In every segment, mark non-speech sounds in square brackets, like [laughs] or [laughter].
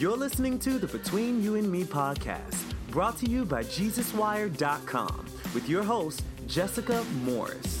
You're listening to the Between You and Me podcast, brought to you by JesusWired.com, with your host, Jessica Morris.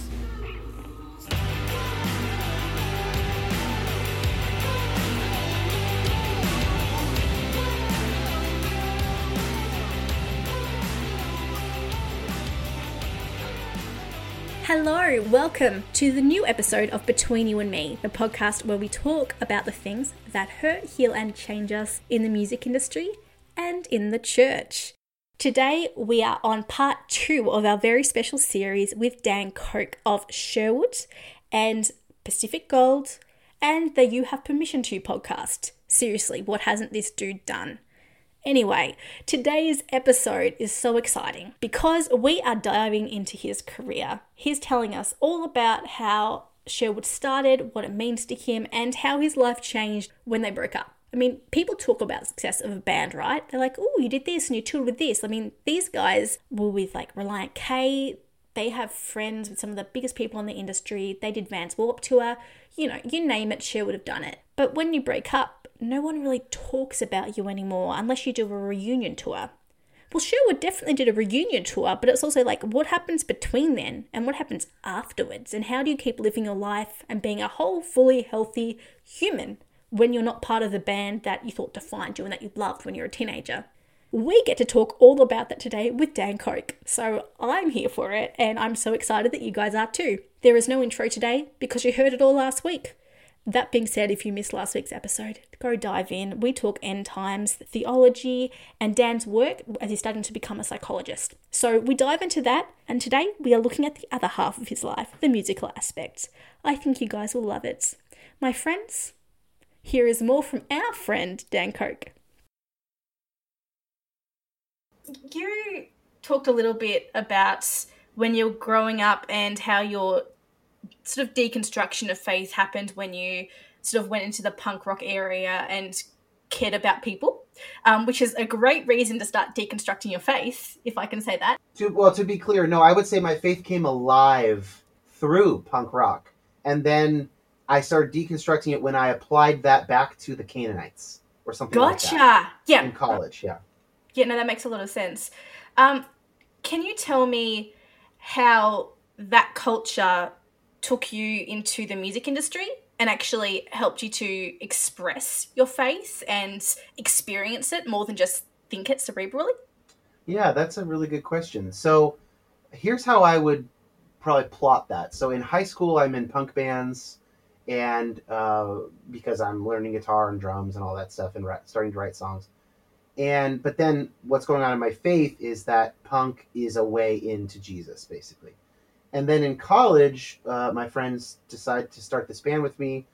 Hello, welcome to the new episode of Between You and Me, the podcast where we talk about the things that hurt, heal, and change us in the music industry and in the church. Today, we are on part two of our very special series with Dan Koch of Sherwood and Pacific Gold and the You Have Permission To podcast. Seriously, what hasn't this dude done? Anyway, today's episode is so exciting because we are diving into his career. He's telling us all about how Sherwood started, what it means to him, and how his life changed when they broke up. I mean, people talk about success of a band, right? They're like, oh, you did this and you toured with this. I mean, these guys were with like Relient K. They have friends with some of the biggest people in the industry. They did Vans Warped Tour. You know, you name it, Sherwood have done it. But when you break up, no one really talks about you anymore unless you do a reunion tour. Well, Sherwood definitely did a reunion tour, but it's also like what happens between then and what happens afterwards, and how do you keep living your life and being a whole, fully healthy human when you're not part of the band that you thought defined you and that you loved when you were a teenager? We get to talk all about that today with Dan Koch. So I'm here for it, and I'm so excited that you guys are too. There is no intro today because you heard it all last week. That being said, if you missed last week's episode, go dive in. We talk end times, theology, and Dan's work as he's starting to become a psychologist. So we dive into that, and today we are looking at the other half of his life, the musical aspects. I think you guys will love it. My friends, here is more from our friend Dan Koch. You talked a little bit about when you're growing up and how your sort of deconstruction of faith happened when you sort of went into the punk rock area and cared about people, um, which is a great reason to start deconstructing your faith, if I can say that. To, well, to be clear, no, I would say my faith came alive through punk rock, and then I started deconstructing it when I applied that back to the Canaanites or something gotcha. like that. Gotcha. Yeah. In college, yeah. Yeah, no, that makes a lot of sense. Um, can you tell me how that culture took you into the music industry and actually helped you to express your faith and experience it more than just think it cerebrally? Yeah, that's a really good question. So here's how I would probably plot that. So in high school, I'm in punk bands, and uh, because I'm learning guitar and drums and all that stuff, and starting to write songs. And but then what's going on in my faith is that punk is a way into Jesus, basically. And then in college, uh, my friends decided to start this band with me,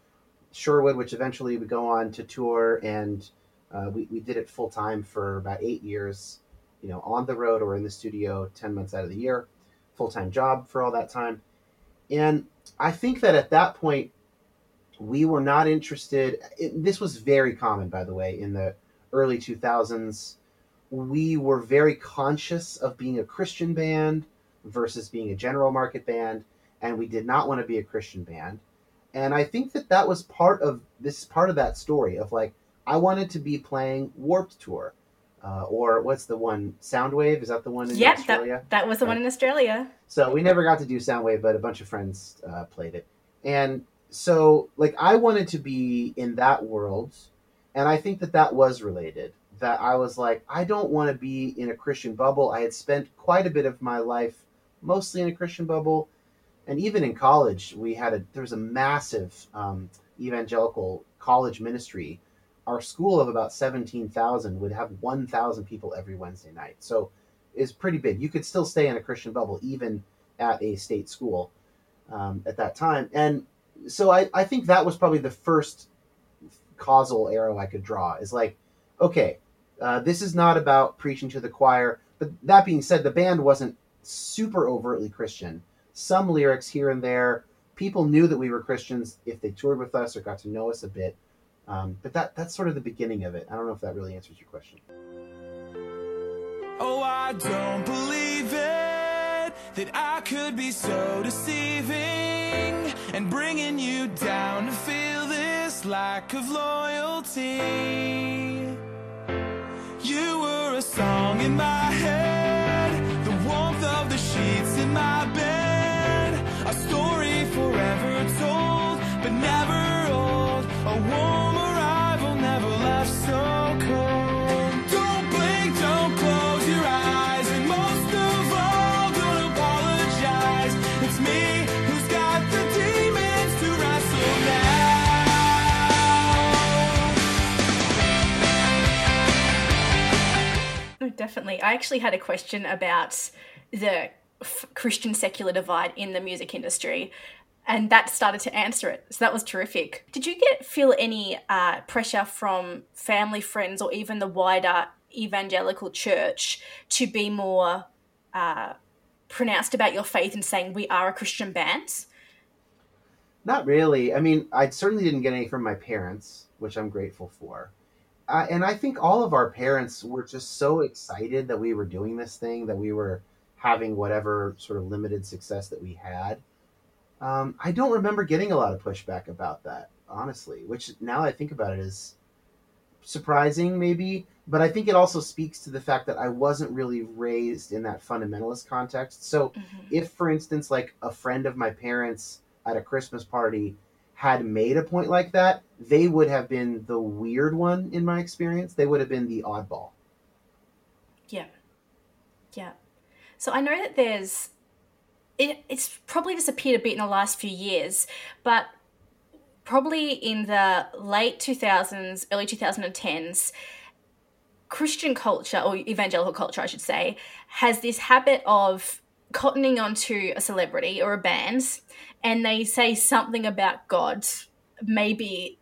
Sherwood, which eventually would go on to tour, and uh, we, we did it full time for about eight years, you know, on the road or in the studio 10 months out of the year, full time job for all that time. And I think that at that point, we were not interested. It, this was very common, by the way, in the early 2000s. We were very conscious of being a Christian band versus being a general market band, and we did not want to be a Christian band. And I think that that was part of this part of that story of like I wanted to be playing Warped Tour, uh, or what's the one Soundwave? Is that the one in yep, Australia? That, that was the right. one in Australia. So we never got to do Soundwave, but a bunch of friends uh, played it, and so like I wanted to be in that world, and I think that that was related. That I was like, I don't want to be in a Christian bubble. I had spent quite a bit of my life mostly in a Christian bubble, and even in college, we had a there was a massive um, evangelical college ministry. Our school of about seventeen thousand would have one thousand people every Wednesday night, so it's pretty big. You could still stay in a Christian bubble even at a state school um, at that time, and so I, I think that was probably the first causal arrow I could draw. Is like, okay, uh, this is not about preaching to the choir. But that being said, the band wasn't super overtly Christian. Some lyrics here and there. People knew that we were Christians if they toured with us or got to know us a bit. Um, but that that's sort of the beginning of it. I don't know if that really answers your question. Oh, I don't believe it that I could be so deceiving and bringing you down to feel this lack of loyalty. in my head, Oh, definitely. I actually had a question about the Christian secular divide in the music industry, and that started to answer it. So that was terrific. Did you get feel any uh, pressure from family, friends, or even the wider evangelical church to be more uh, pronounced about your faith and saying we are a Christian band? Not really. I mean, I certainly didn't get any from my parents, which I'm grateful for. Uh, and I think all of our parents were just so excited that we were doing this thing, that we were having whatever sort of limited success that we had. Um, I don't remember getting a lot of pushback about that, honestly, which now I think about it is surprising, maybe. But I think it also speaks to the fact that I wasn't really raised in that fundamentalist context. So if for instance like a friend of my parents at a christmas party had made a point like that they would have been the weird one in my experience they would have been the oddball Yeah. Yeah. So I know that there's it, it's probably disappeared a bit in the last few years, but probably in the late 2000s, early 2010s, Christian culture, or evangelical culture, I should say, has this habit of cottoning onto a celebrity or a band and they say something about God, maybe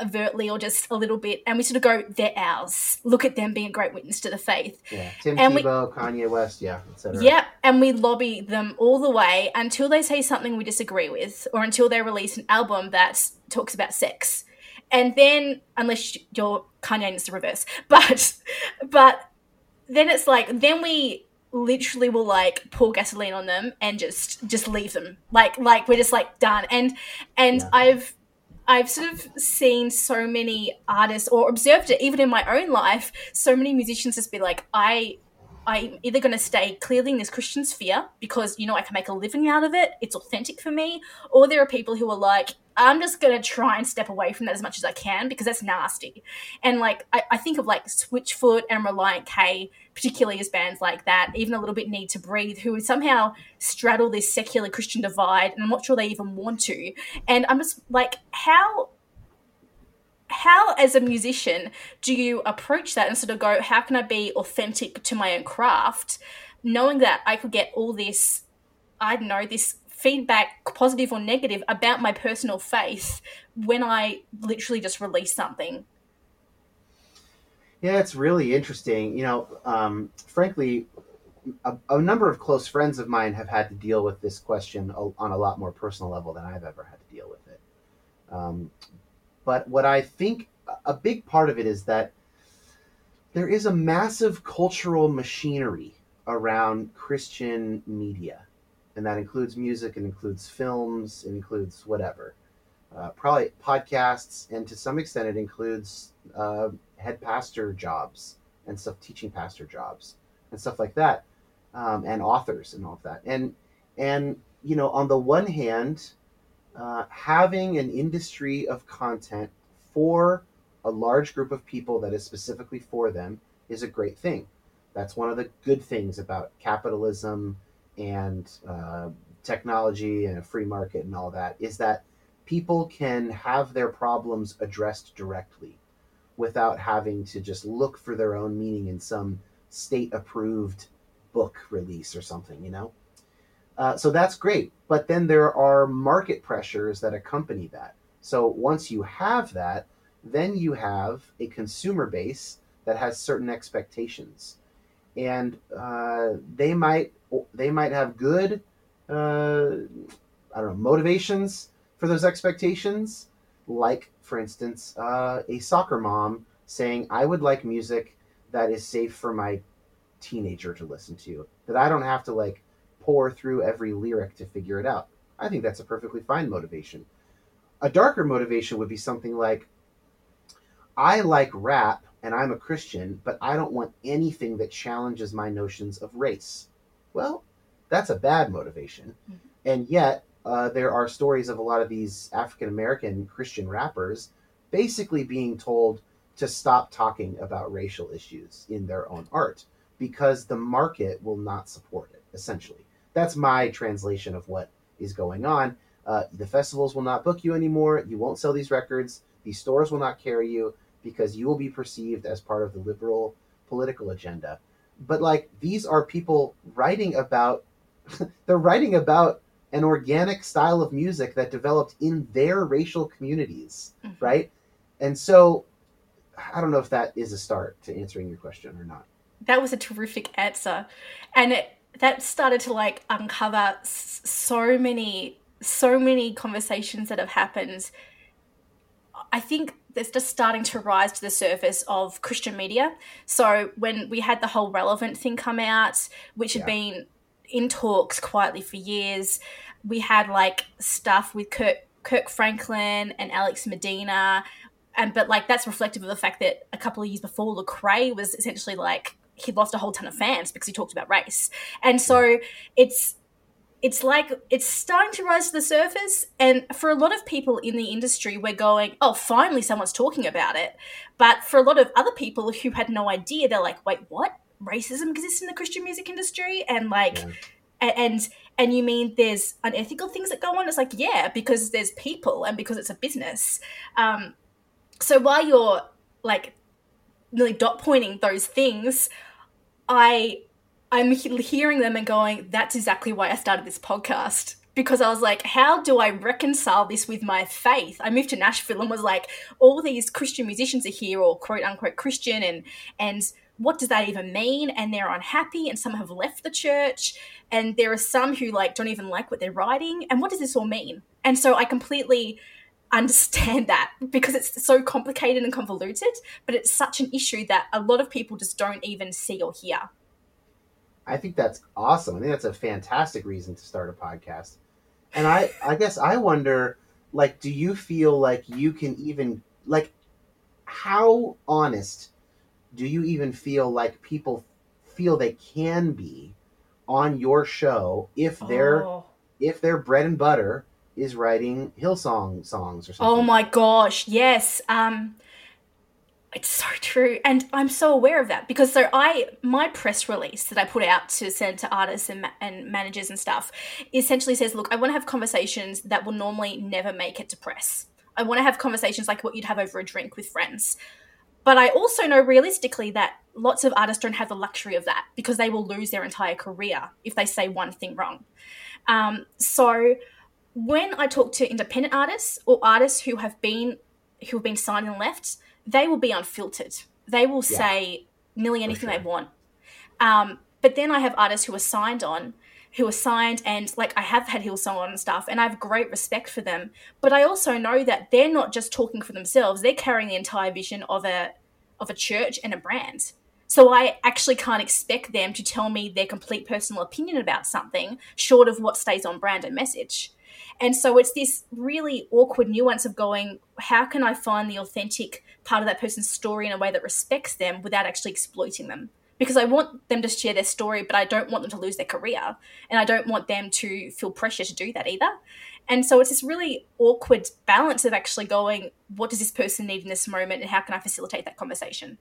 overtly or just a little bit, and we sort of go, they're ours. Look at them being a great witness to the faith. yeah tim And we- tebow kanye west yeah etc Yep, and we lobby them all the way until they say something we disagree with, or until they release an album that talks about sex. And then, unless you're Kanye, it's the reverse. [laughs] But, but then it's like, then we literally will like pour gasoline on them and just just leave them. Like, like we're just like done. And and Yeah. I've I've sort of seen so many artists or observed it even in my own life, so many musicians just be like, I I'm either going to stay clearly in this Christian sphere because you know I can make a living out of it, it's authentic for me, or there are people who are like, I'm just going to try and step away from that as much as I can because that's nasty. And like, I, I think of like Switchfoot and Relient K, particularly as bands like that, even a little bit Need to Breathe, who would somehow straddle this secular Christian divide, and I'm not sure they even want to. And I'm just like, how how as a musician do you approach that and sort of go how can i be authentic to my own craft knowing that i could get all this i don't know this feedback positive or negative about my personal faith when i literally just release something Yeah, it's really interesting. You know, um, frankly, a, a number of close friends of mine have had to deal with this question on a lot more personal level than I've ever had to deal with it. Um, but what I think a big part of it is that there is a massive cultural machinery around Christian media, and that includes music, it includes films, it includes whatever. Uh, probably podcasts, and to some extent, it includes uh, head pastor jobs and stuff, teaching pastor jobs and stuff like that, um, and authors and all of that. And and you know, on the one hand, uh, having an industry of content for a large group of people that is specifically for them is a great thing. That's one of the good things about capitalism and uh, technology and a free market and all that is that people can have their problems addressed directly without having to just look for their own meaning in some state approved book release or something, you know? Uh, so that's great. But then there are market pressures that accompany that. So once you have that, then you have a consumer base that has certain expectations. And uh, they might they might have good uh, I don't know motivations for those expectations, like for instance uh, a soccer mom saying, "I would like music that is safe for my teenager to listen to, that I don't have to like pour through every lyric to figure it out." I think that's a perfectly fine motivation. A darker motivation would be something like, "I like rap." and I'm a Christian, but I don't want anything that challenges my notions of race. Well, that's a bad motivation. And yet, uh, there are stories of a lot of these African American Christian rappers basically being told to stop talking about racial issues in their own art because the market will not support it, essentially. That's my translation of what is going on. Uh, the festivals will not book you anymore. You won't sell these records. These stores will not carry you because you will be perceived as part of the liberal political agenda. But like these are people writing about [laughs] they're writing about an organic style of music that developed in their racial communities, Mhm. right? And so I don't know if that is a start to answering your question or not. that was a terrific answer and it that started to like uncover s- so many so many conversations that have happened i think there's just starting to rise to the surface of christian media so when we had the whole relevant thing come out which had been in talks quietly for years we had like stuff with kirk kirk franklin and alex medina and but like that's reflective of the fact that a couple of years before Lecrae was essentially like he lost a whole ton of fans because he talked about race, and so it's it's like it's starting to rise to the surface. And for a lot of people in the industry, we're going, oh, finally someone's talking about it. But for a lot of other people who had no idea, they're like, wait, what? Racism exists in the Christian music industry, and like Yeah. and and you mean there's unethical things that go on? It's like yeah because there's people and because it's a business. Um so while you're like really dot pointing those things i i'm he- hearing them and going that's exactly why i started this podcast. Because i was like how do i reconcile this with my faith? I moved to nashville and was like all these christian musicians are here or quote unquote christian and and what does that even mean? And they're unhappy and some have left the church. And there are some who like don't even like what they're writing. And what does this all mean? And so i completely understand that because it's so complicated and convoluted but it's such an issue that a lot of people just don't even see or hear. I think that's awesome. I think that's a fantastic reason to start a podcast. And I, I guess I wonder, like, do you feel like you can even, like, how honest do you even feel like people feel they can be on your show if their oh. if their bread and butter is writing Hillsong songs or something? Oh my gosh, yes. Um it's so true. And I'm so aware of that because so I my press release that I put out to send to artists and, ma- and managers and stuff essentially says, look, I want to have conversations that will normally never make it to press. I want to have conversations like what you'd have over a drink with friends. But I also know realistically that lots of artists don't have the luxury of that because they will lose their entire career if they say one thing wrong. Um, so when I talk to independent artists or artists who have been who have been signed and left, they will be unfiltered. They will Yeah. say nearly anything sure. they want. Um, but then I have artists who are signed on, who are signed and like I have had Hillsong on and stuff, and I have great respect for them. But I also know that they're not just talking for themselves; they're carrying the entire vision of a of a church and a brand. So I actually can't expect them to tell me their complete personal opinion about something, short of what stays on brand and message. And so it's this really awkward nuance of going, how can I find the authentic part of that person's story in a way that respects them without actually exploiting them? Because I want them to share their story, but I don't want them to lose their career. And I don't want them to feel pressure to do that either. And so it's this really awkward balance of actually going, what does this person need in this moment and how can I facilitate that conversation?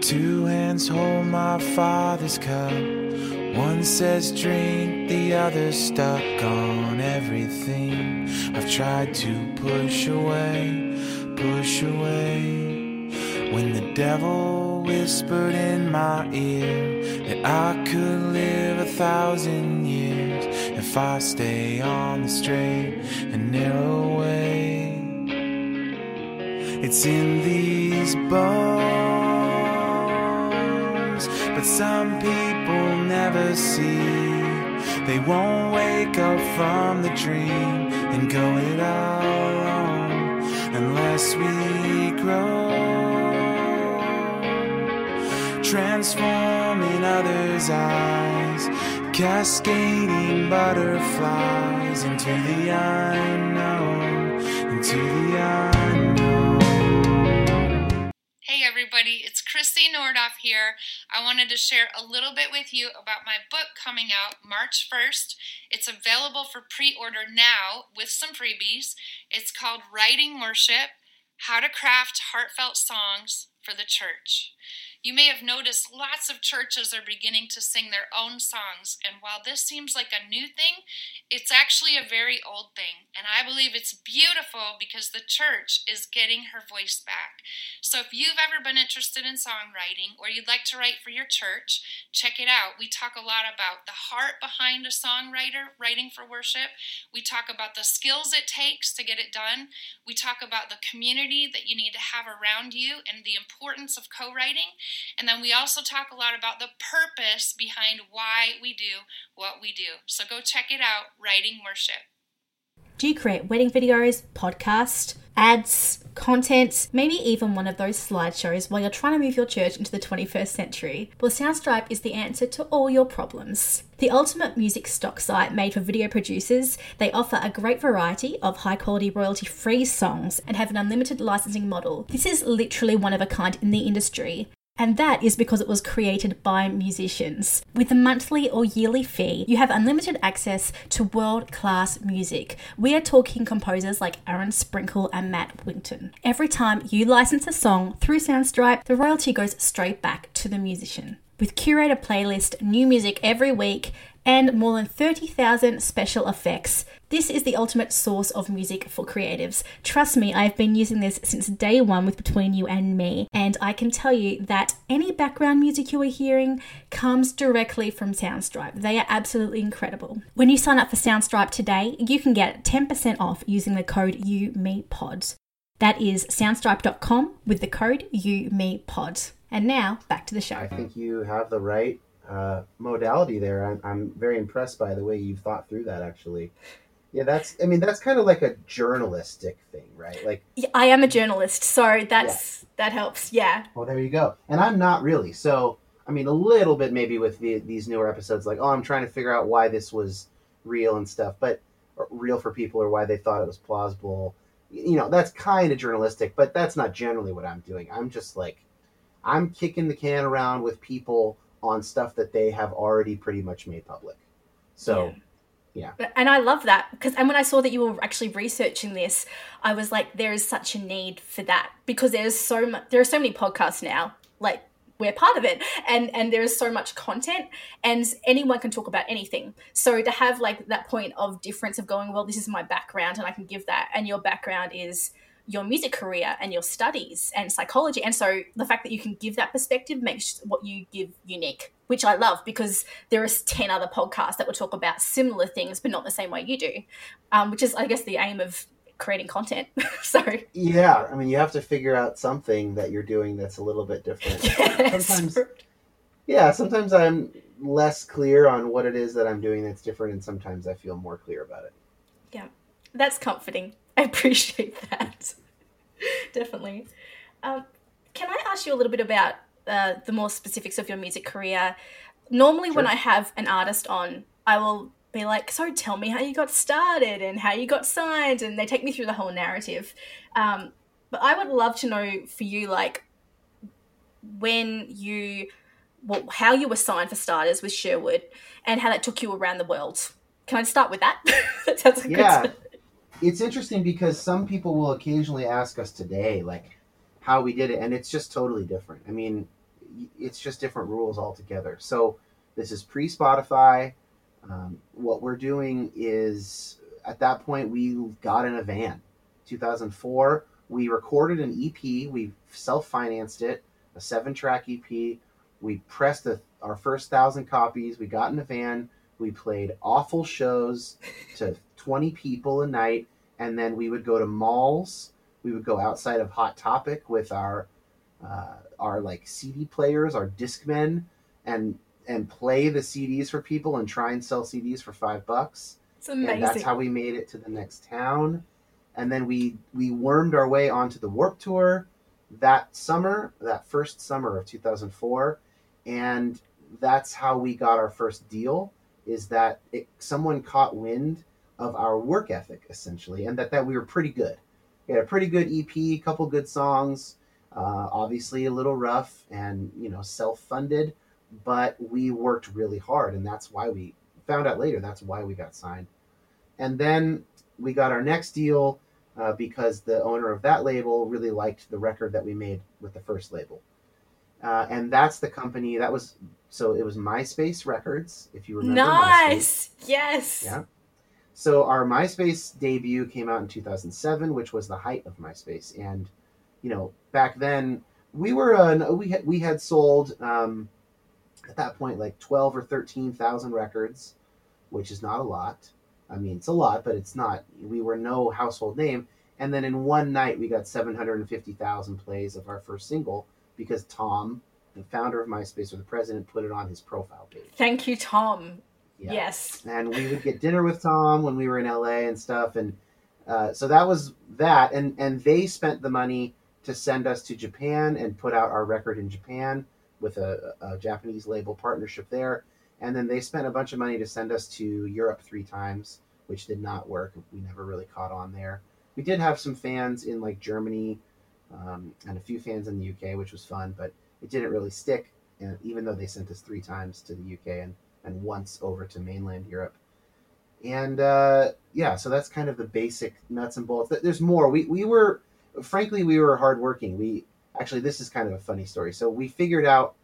Two hands hold my father's cup. One says drink, the other stuck on everything. I've tried to push away, push away. When the devil whispered in my ear that I could live a thousand years if I stay on the straight and narrow way. It's in these bones, but some people never see. They won't wake up from the dream and go it alone unless we grow, transforming others' eyes, cascading butterflies into the unknown, into the unknown. Hey everybody. It's Christy Nordoff here. I wanted to share a little bit with you about my book coming out March 1st. It's available for pre order now with some freebies. It's called Writing Worship How to Craft Heartfelt Songs for the Church. You may have noticed lots of churches are beginning to sing their own songs, and while this seems like a new thing, it's actually a very old thing. And I believe it's beautiful because the church is getting her voice back. So if you've ever been interested in songwriting or you'd like to write for your church, check it out. We talk a lot about the heart behind a songwriter writing for worship. We talk about the skills it takes to get it done. We talk about the community that you need to have around you and the importance of co writing. And then we also talk a lot about the purpose behind why we do what we do. So go check it out, Writing Worship. Do you create wedding videos, podcasts, ads, content, maybe even one of those slideshows while you're trying to move your church into the 21st century? Well, Soundstripe is the answer to all your problems. The ultimate music stock site made for video producers, they offer a great variety of high quality royalty free songs and have an unlimited licensing model. This is literally one of a kind in the industry. And that is because it was created by musicians. With a monthly or yearly fee, you have unlimited access to world class music. We are talking composers like Aaron Sprinkle and Matt Winton. Every time you license a song through Soundstripe, the royalty goes straight back to the musician. With curated playlist, new music every week, and more than 30,000 special effects. This is the ultimate source of music for creatives. Trust me, I've been using this since day one with Between You and Me, and I can tell you that any background music you are hearing comes directly from Soundstripe. They are absolutely incredible. When you sign up for Soundstripe today, you can get 10% off using the code UMePod. That is soundstripe.com with the code UMePod. And now, back to the show. I think you have the right uh, modality there. I'm, I'm very impressed by the way you've thought through that. Actually, yeah, that's. I mean, that's kind of like a journalistic thing, right? Like, Yeah, I am a journalist, so that's that helps. Yeah. well, there you go. And I'm not really. So, I mean, a little bit maybe with the, these newer episodes, like, oh, I'm trying to figure out why this was real and stuff, but or real for people or why they thought it was plausible. You know, that's kind of journalistic, but that's not generally what I'm doing. I'm just like, I'm kicking the can around with people on stuff that they have already pretty much made public. So, And I love that because, and when I saw that you were actually researching this, I was like, there is such a need for that because there's so much, there are so many podcasts now, like we're part of it, and and there is so much content, and anyone can talk about anything. So to have like that point of difference of going, well, this is my background, and I can give that, and your background is your music career and your studies and psychology, and so the fact that you can give that perspective makes what you give unique which I love because there are 10 other podcasts that will talk about similar things, but not the same way you do, um, which is, I guess, the aim of creating content. [laughs] so, yeah, I mean, you have to figure out something that you're doing that's a little bit different. [laughs] yes. Sometimes- Yeah, sometimes I'm less clear on what it is that I'm doing that's different, and sometimes I feel more clear about it. Yeah, that's comforting. [laughs] I appreciate that. [laughs] Definitely. Um, can I ask you a little bit about uh, the more specifics of your music career? Normally, when I have an artist on, I will be like, "So, tell me how you got started and how you got signed," and they take me through the whole narrative. Um, but I would love to know for you, like, when you, well, how you were signed for starters with Sherwood, and how that took you around the world. Can I start with that? [laughs] that sounds like good Yeah. start. It's interesting because some people will occasionally ask us today, like, how we did it, and it's just totally different. I mean, it's just different rules altogether. So, this is pre Spotify. Um, what we're doing is, at that point, we got in a van. 2004, we recorded an EP, we self financed it, a seven track EP. We pressed the, our first thousand copies, we got in a van, we played awful shows to 20 people a night and then we would go to malls. We would go outside of hot topic with our uh, our like cd players our discmen and and play the cds for people and try and sell cds for five bucks. It's and amazing. that's how we made it to the next town. And then we we wormed our way onto the warped tour that summer that first summer of 2004 and that's how we got our first deal is that it, someone caught wind of our work ethic essentially and that that we were pretty good we had a pretty good ep a couple good songs Uh, obviously, a little rough and you know self-funded, but we worked really hard, and that's why we found out later. That's why we got signed. And then we got our next deal uh, because the owner of that label really liked the record that we made with the first label. Uh, and that's the company that was so it was MySpace Records, if you remember. MySpace. Nice. Yes. Yeah. So our MySpace debut came out in 2007, which was the height of MySpace, and you know back then we were uh, we had we had sold um, at that point like 12 or 13 thousand records, which is not a lot. I mean, it's a lot, but it's not. We were no household name. And then in one night, we got 750,000 plays of our first single because Tom, the founder of MySpace or the president, put it on his profile page. Thank you, Tom. Yeah. Yes. And we would get dinner with Tom when we were in LA and stuff. And uh, so that was that. And, and they spent the money to send us to Japan and put out our record in Japan with a, a Japanese label partnership there. And then they spent a bunch of money to send us to Europe three times, which did not work. We never really caught on there. We did have some fans in like Germany um, and a few fans in the UK, which was fun, but it didn't really stick. And even though they sent us three times to the UK and, and once over to mainland Europe. And uh, yeah, so that's kind of the basic nuts and bolts. There's more. We, we were, frankly, we were hardworking. We actually, this is kind of a funny story. So we figured out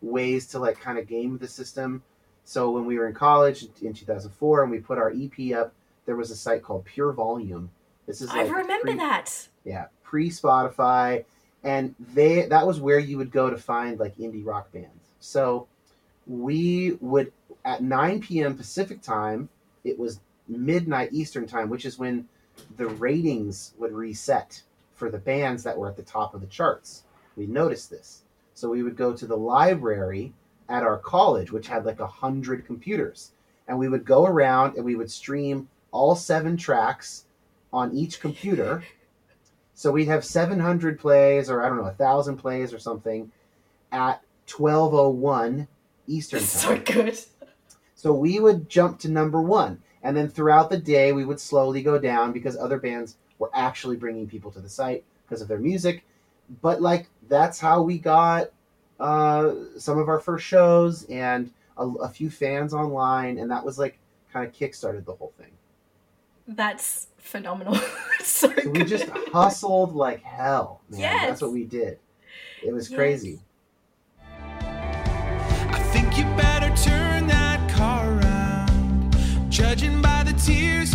ways to like kind of game the system. So when we were in college in 2004 and we put our EP up, there was a site called Pure Volume. This is like I remember pre- that. yeah, pre Spotify, and they that was where you would go to find like indie rock bands. So we would at 9 p.m. Pacific time, it was midnight Eastern time, which is when the ratings would reset for the bands that were at the top of the charts. We noticed this. So we would go to the library at our college, which had like a hundred computers, and we would go around and we would stream all seven tracks on each computer. So we'd have 700 plays, or I don't know, a thousand plays or something, at 12:01 Eastern time. So good. So we would jump to number one. And then throughout the day, we would slowly go down because other bands were actually bringing people to the site because of their music. But like, that's how we got uh, some of our first shows and a, a few fans online. And that was like kind of kickstarted the whole thing. That's phenomenal. [laughs] so So we just hustled like hell, man. Yes. That's what we did. It was Yes. crazy. I think you better turn that car around. Judging by the tears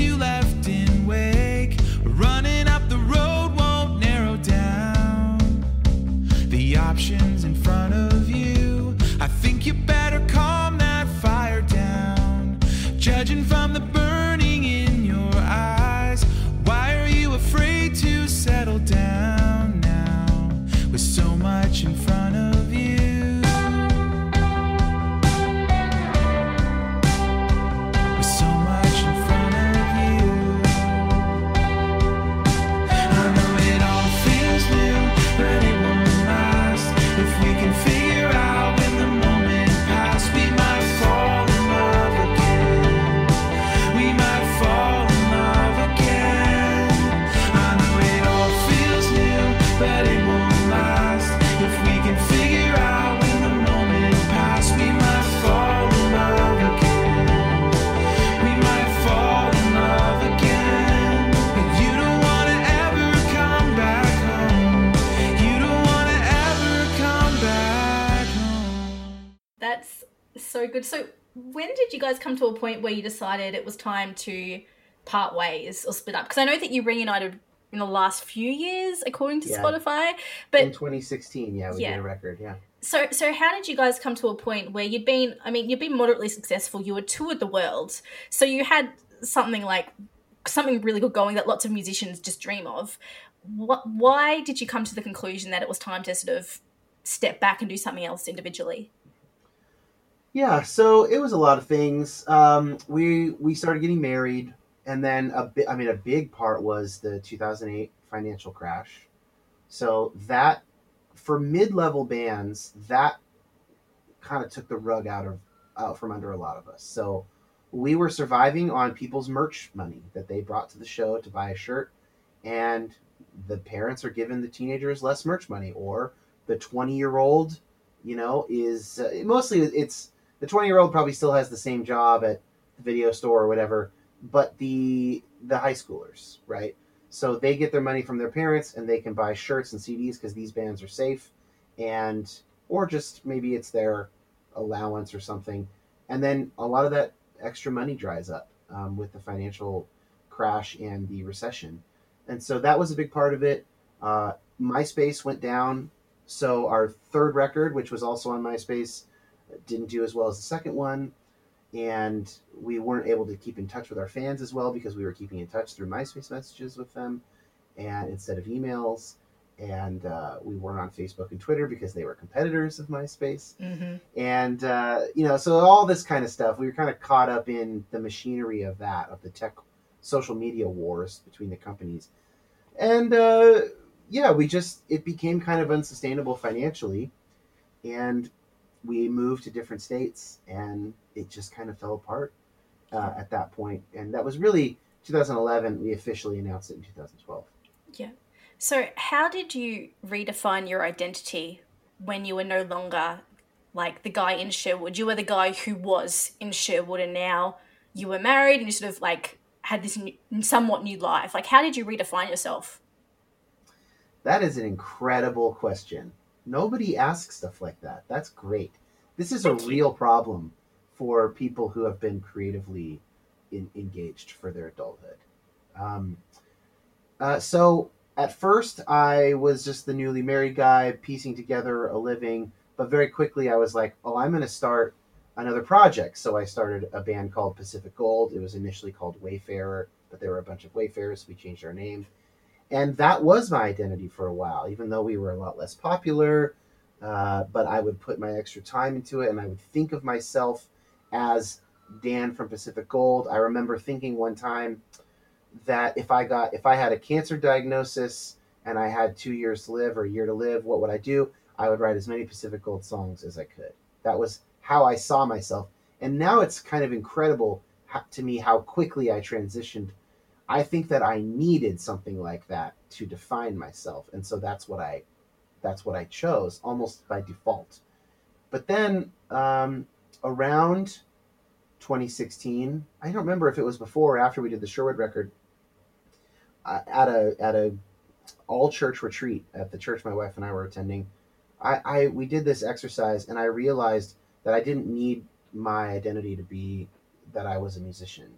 guys come to a point where you decided it was time to part ways or split up? Because I know that you reunited in the last few years, according to Yeah. Spotify. But in 2016, yeah, we Yeah. did a record, yeah. so, so how did you guys come to a point where you'd been? I mean, you'd been moderately successful. You had toured the world, so you had something like something really good going that lots of musicians just dream of. What? Why did you come to the conclusion that it was time to sort of step back and do something else individually? Yeah, so it was a lot of things. Um, we we started getting married, and then a. I mean, a big part was the 2008 financial crash. So that for mid-level bands, that kind of took the rug out of out from under a lot of us. So we were surviving on people's merch money that they brought to the show to buy a shirt, and the parents are giving the teenagers less merch money, or the 20 year old, you know, is uh, mostly it's the 20 year old probably still has the same job at the video store or whatever, but the the high schoolers, right? So they get their money from their parents and they can buy shirts and CDs because these bands are safe, and or just maybe it's their allowance or something, and then a lot of that extra money dries up um, with the financial crash and the recession, and so that was a big part of it. Uh, MySpace went down, so our third record, which was also on MySpace, didn't do as well as the second one and we weren't able to keep in touch with our fans as well because we were keeping in touch through MySpace messages with them, and instead of emails, and uh, we weren't on Facebook and Twitter because they were competitors of MySpace, Mm-hmm. and uh, you know, so all this kind of stuff, we were kind of caught up in the machinery of that, of the tech, social media wars between the companies, and uh, yeah, we just it became kind of unsustainable financially, and we moved to different states and it just kind of fell apart uh, at that point and that was really 2011 we officially announced it in 2012 Yeah. So, how did you redefine your identity when you were no longer like the guy in Sherwood? You were the guy who was in Sherwood, and now you were married and you sort of like had this new, somewhat new life. Like, how did you redefine yourself? that is an incredible question nobody asks stuff like that. That's great. This is a you. real problem for people who have been creatively in, engaged for their adulthood. Um, uh, so at first i was just the newly married guy piecing together a living but very quickly i was like oh i'm going to start another project. So i started a band called pacific gold. It was initially called wayfarer but there were a bunch of wayfarers. So we changed our name and that was my identity for a while even though we were a lot less popular uh, but i would put my extra time into it and i would think of myself as dan from pacific gold. I remember thinking one time that if i got if i had a cancer diagnosis and i had two years to live or a year to live what would i do? I would write as many pacific gold songs as i could. That was how i saw myself. And now it's kind of incredible to me how quickly i transitioned I think that I needed something like that to define myself, and so that's what I that's what I chose almost by default. But then um, around 2016, I don't remember if it was before or after we did the Sherwood record. Uh, at a at a all church retreat at the church my wife and I were attending, I, I we did this exercise and I realized that I didn't need my identity to be that I was a musician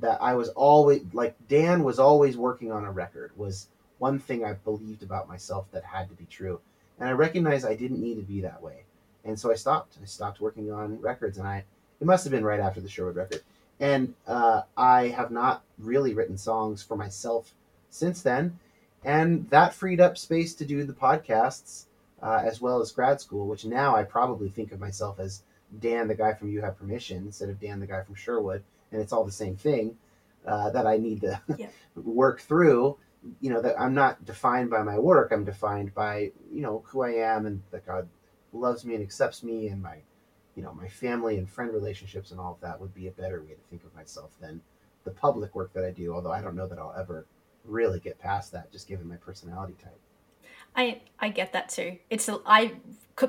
that I was always like Dan was always working on a record was one thing I believed about myself that had to be true. And I recognized I didn't need to be that way. And so I stopped. I stopped working on records and I it must have been right after the Sherwood record. And uh, I have not really written songs for myself since then. And that freed up space to do the podcasts uh, as well as grad school, which now I probably think of myself as Dan, the guy from You Have Permission, instead of Dan, the guy from Sherwood and it's all the same thing uh, that I need to [laughs] Yeah. work through. You know that I'm not defined by my work. I'm defined by you know who I am and that God loves me and accepts me and my you know my family and friend relationships and all of that would be a better way to think of myself than the public work that I do. Although I don't know that I'll ever really get past that, just given my personality type. I I get that too. It's a, I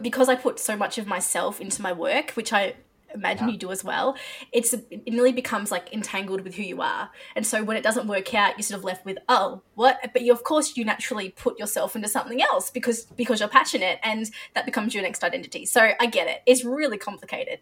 because I put so much of myself into my work, which I imagine Yeah. you do as well. It's it really becomes like entangled with who you are, and so when it doesn't work out, you're sort of left with oh what? But you of course you naturally put yourself into something else because because you're passionate, and that becomes your next identity. So I get it. It's really complicated.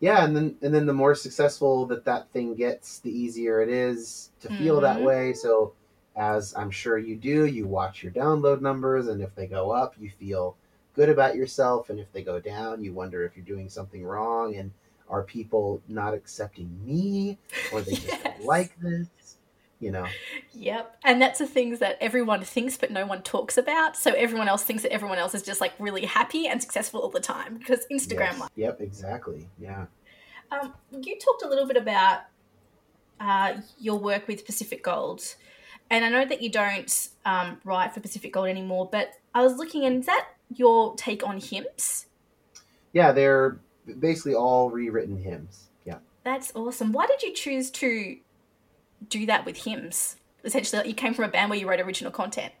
yeah and then and then the more successful that that thing gets the easier it is to feel that Mhm. way so as i'm sure you do you watch your download numbers and if they go up you feel good about yourself and if they go down you wonder if you're doing something wrong and are people not accepting me or they just don't [laughs] like this you know Yep. And that's the things that everyone thinks but no one talks about. So everyone else thinks that everyone else is just like really happy and successful all the time because Instagram Yes. yep exactly yeah Um, you talked a little bit about uh, your work with Pacific Gold, and I know that you don't um, write for Pacific Gold anymore. But I was looking, and is that your take on hymns? yeah they're basically all rewritten hymns yeah That's awesome. Why did you choose to do that with hymns? essentially you came from a band where you wrote original content.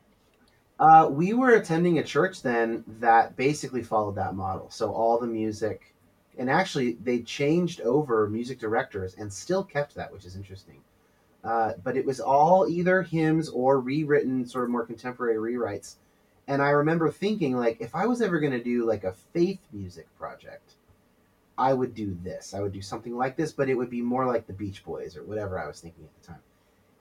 Uh, we were attending a church then that basically followed that model. So all the music, and actually they changed over music directors and still kept that, which is interesting. Uh, but it was all either hymns or rewritten, sort of more contemporary rewrites. And I remember thinking, like, if I was ever going to do like a faith music project, I would do this. I would do something like this, but it would be more like the Beach Boys or whatever I was thinking at the time.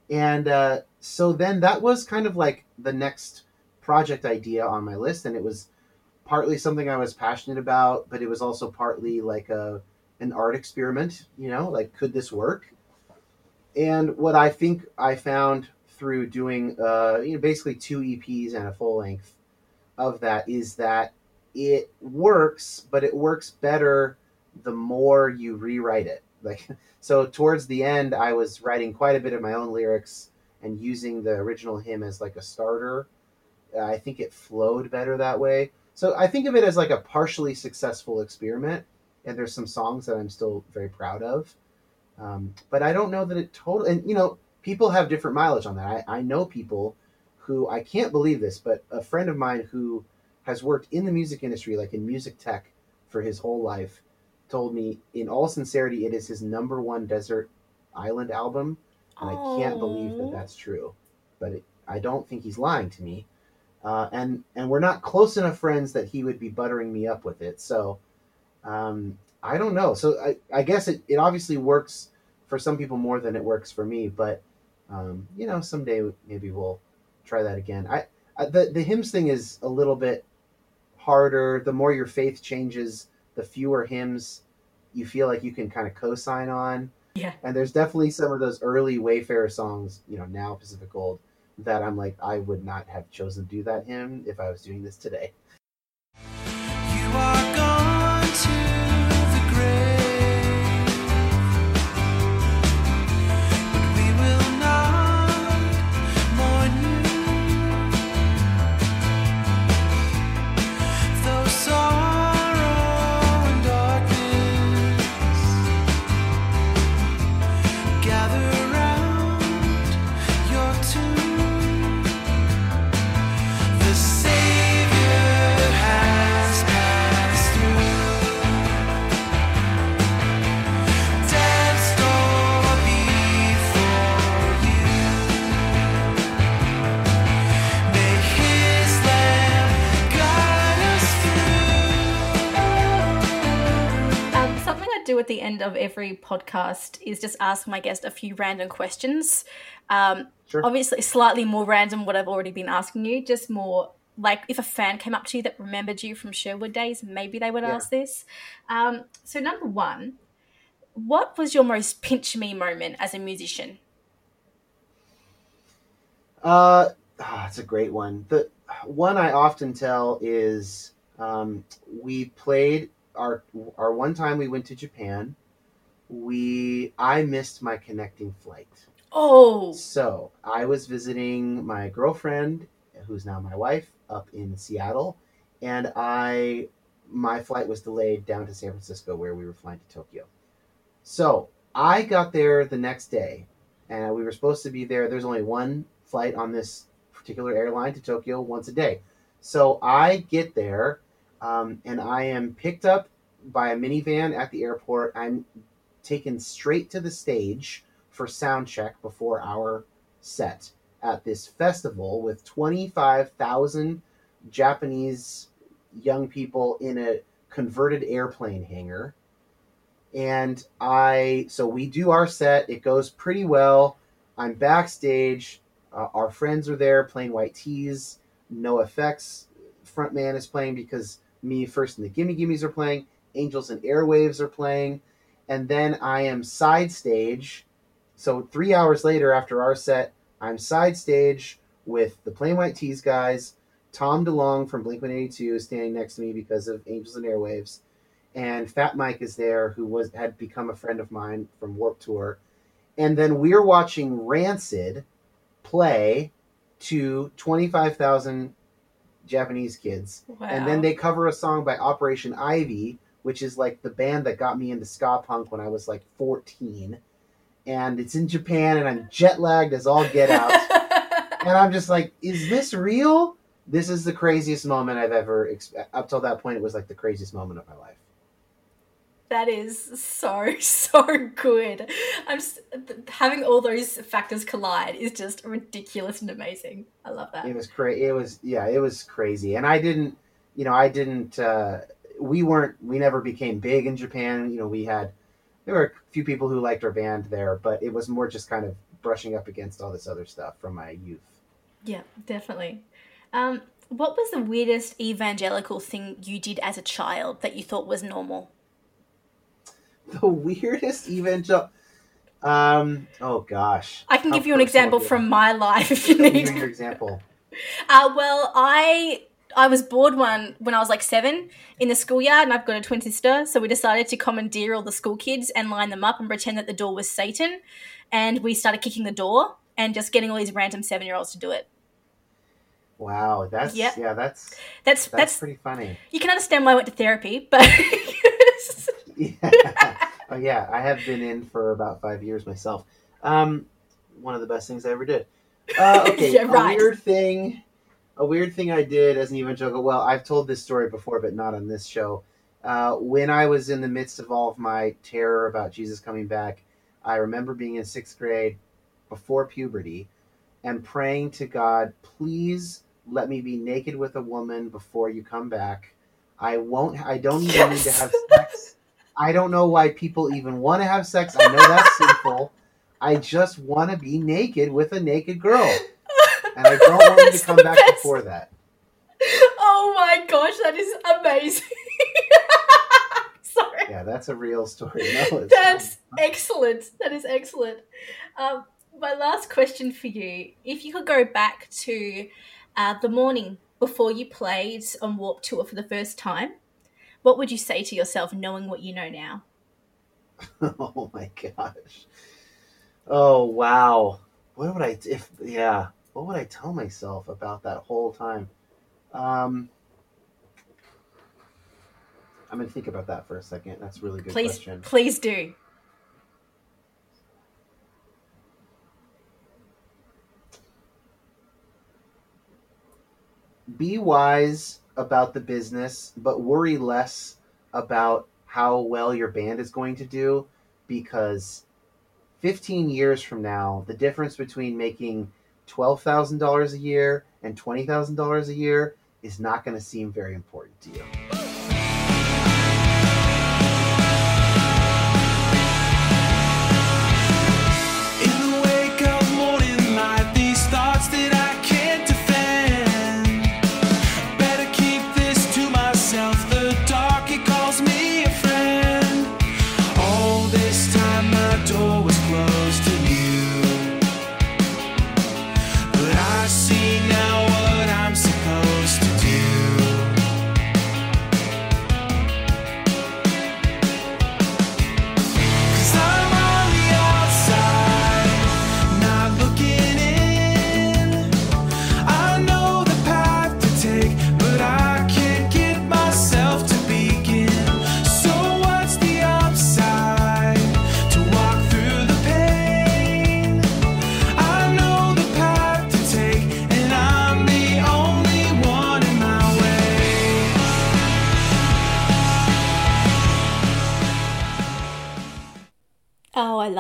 And uh, so then that was kind of like the next project idea on my list, and it was partly something I was passionate about, but it was also partly like a an art experiment. You know, like could this work? And what I think I found through doing, uh, you know, basically two EPs and a full length of that is that it works, but it works better the more you rewrite it. Like, [laughs] so towards the end, I was writing quite a bit of my own lyrics and using the original hymn as like a starter. Uh, I think it flowed better that way. So I think of it as like a partially successful experiment. And there's some songs that I'm still very proud of. Um, but I don't know that it totally, and you know, people have different mileage on that. I, I know people who, I can't believe this, but a friend of mine who has worked in the music industry, like in music tech for his whole life, told me in all sincerity it is his number one desert island album. And i can't believe that that's true but it, i don't think he's lying to me. Uh, and and we're not close enough friends that he would be buttering me up with it. So um, i don't know. So i, I guess it, it obviously works for some people more than it works for me but um, you know someday maybe we'll try that again i, I the, the hymns thing is a little bit harder the more your faith changes the fewer hymns you feel like you can kind of co-sign on. Yeah. And there's definitely some of those early Wayfarer songs, you know, now Pacific Gold, that I'm like, I would not have chosen to do that hymn if I was doing this today. End of every podcast is just ask my guest a few random questions. Um, Sure. Obviously, slightly more random what I've already been asking you, just more like if a fan came up to you that remembered you from Sherwood days, maybe they would Yeah. ask this. Um, so, number one, what was your most pinch me moment as a musician? Uh, ah, it's a great one. The one I often tell is um, we played our our one time we went to Japan. We I missed my connecting flight. Oh, So I was visiting my girlfriend, who's now my wife, up in Seattle, and I my flight was delayed down to San Francisco, where we were flying to Tokyo. So I got there the next day, and we were supposed to be there. There's only one flight on this particular airline to Tokyo once a day. So I get there, um, and I am picked up by a minivan at the airport. I'm taken straight to the stage for sound check before our set at this festival with 25,000 Japanese young people in a converted airplane hangar. And I, so we do our set, it goes pretty well. I'm backstage. Uh, our friends are there playing White T's. No Effects frontman is playing because me first and the Gimme Gimmes are playing. Angels and Airwaves are playing. And then I am side stage. So three hours later, after our set, I'm side stage with the Plain White T's guys. Tom DeLonge from Blink 182 is standing next to me because of Angels and Airwaves. And Fat Mike is there, who was had become a friend of mine from Warped Tour. And then we're watching Rancid play to 25,000 Japanese kids. wow. And then they cover a song by Operation Ivy, which is like the band that got me into ska punk when I was like 14. and it's in Japan, and I'm jet lagged as all get out. [laughs] and I'm just like, is this real? This is the craziest moment I've ever. Ex- up till that point, it was like the craziest moment of my life. That is so so good. I'm just, having all those factors collide is just ridiculous and amazing. I love that. It was crazy. It was yeah, it was crazy. And I didn't, you know, I didn't. Uh, we weren't. We never became big in Japan. You know, we had there were a few people who liked our band there, but it was more just kind of brushing up against all this other stuff from my youth. Yeah, definitely. Um, what was the weirdest evangelical thing you did as a child that you thought was normal? [laughs] The weirdest evangel. Um. Oh gosh. I can How give you an example from my life if you me need. hear your example. [laughs] Uh, well, I I was bored one when I was like seven in the schoolyard, and I've got a twin sister, so we decided to commandeer all the school kids and line them up and pretend that the door was Satan, and we started kicking the door and just getting all these random seven year olds to do it. Wow, that's Yep. yeah, that's That's that's, that's, pretty funny. you can understand why I went to therapy, but [laughs] [laughs] Yeah. oh yeah, I have been in for about five years myself. Um, one of the best things I ever did. Uh, [laughs] okay, Yeah, right. a weird thing. A weird thing I did as an evangelical. Well, I've told this story before, but not on this show. Uh, when I was in the midst of all of my terror about Jesus coming back, I remember being in sixth grade, before puberty, and praying to God, "Please let me be naked with a woman before you come back. I won't. I don't even need to have sex. [laughs] I don't know why people even want to have sex. I know that's sinful. I just want to be naked with a naked girl, and I don't want you to come back best. before that. oh my gosh, that is amazing. [laughs] Sorry. Yeah, that's a real story. No, That's excellent. That is excellent. Um, my last question for you: If you could go back to uh, the morning before you played on Warped Tour for the first time, what would you say to yourself, knowing what you know now? [laughs] oh my gosh. Oh wow. What would I if yeah, what would I tell myself about that whole time? Um I'm gonna think about that for a second. That's really good Please, question. please do. Be wise about the business, but worry less about how well your band is going to do because 15 years from now, the difference between making $12,000 a year and $20,000 a year is not going to seem very important to you.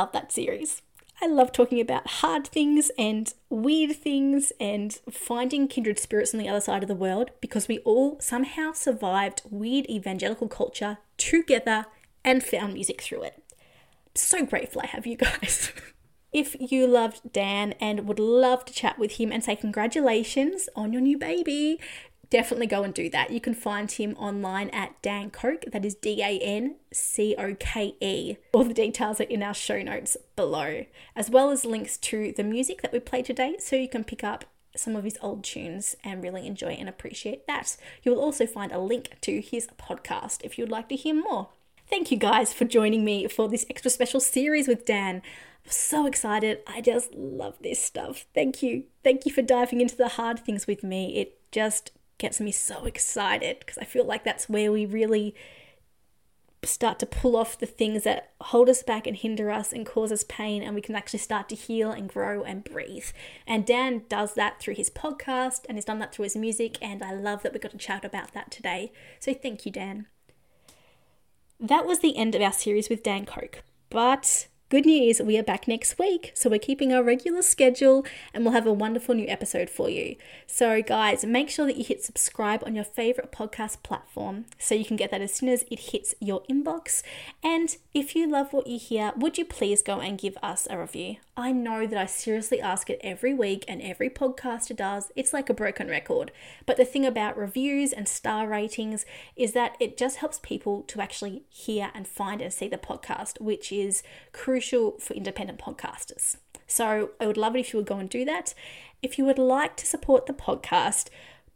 Love that series. I love talking about hard things and weird things and finding kindred spirits on the other side of the world because we all somehow survived weird evangelical culture together and found music through it. so grateful I have you guys. [laughs] if you loved Dan and would love to chat with him and say congratulations on your new baby, definitely go and do that. You can find him online at Dan Coke, that is D A N C O K E. All the details are in our show notes below, as well as links to the music that we played today so you can pick up some of his old tunes and really enjoy and appreciate that. You will also find a link to his podcast if you'd like to hear more. Thank you guys for joining me for this extra special series with Dan. I'm so excited. I just love this stuff. Thank you. Thank you for diving into the hard things with me. It just gets me so excited because I feel like that's where we really start to pull off the things that hold us back and hinder us and cause us pain, and we can actually start to heal and grow and breathe. And Dan does that through his podcast and he's done that through his music, and I love that we got to chat about that today. So thank you, Dan. That was the end of our series with Dan Koch, but Good news, we are back next week, so we're keeping our regular schedule and we'll have a wonderful new episode for you. So, guys, make sure that you hit subscribe on your favorite podcast platform so you can get that as soon as it hits your inbox. And if you love what you hear, would you please go and give us a review? I know that I seriously ask it every week and every podcaster does. It's like a broken record. But the thing about reviews and star ratings is that it just helps people to actually hear and find and see the podcast, which is crucial crucial for independent podcasters. So I would love it if you would go and do that. If you would like to support the podcast,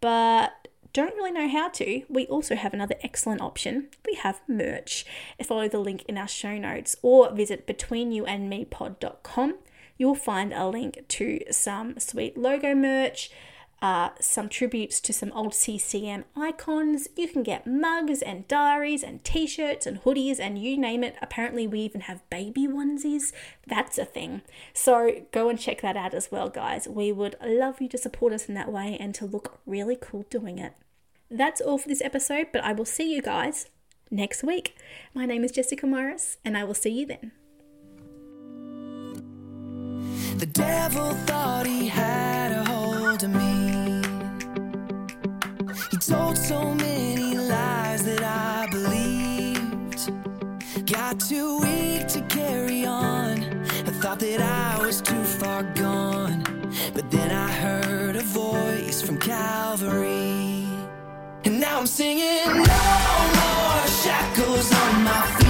but don't really know how to, we also have another excellent option. We have merch. Follow the link in our show notes or visit betweenyouandmepod.com. You'll find a link to some sweet logo merch, uh, some tributes to some old CCM icons. You can get mugs and diaries and t shirts and hoodies and you name it. Apparently, we even have baby onesies. That's a thing. So go and check that out as well, guys. We would love you to support us in that way and to look really cool doing it. That's all for this episode, but I will see you guys next week. My name is Jessica Morris, and I will see you then. The devil thought he had a hold me. He told so many lies that I believed. Got too weak to carry on. I thought that I was too far gone. But then I heard a voice from Calvary. And now I'm singing, No more shackles on my feet.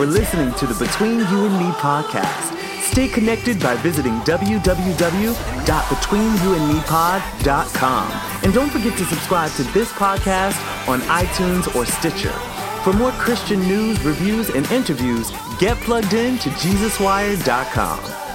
For listening to the Between You and Me podcast. Stay connected by visiting www.betweenyouandmepod.com. And don't forget to subscribe to this podcast on iTunes or Stitcher. For more Christian news, reviews, and interviews, get plugged in to JesusWired.com.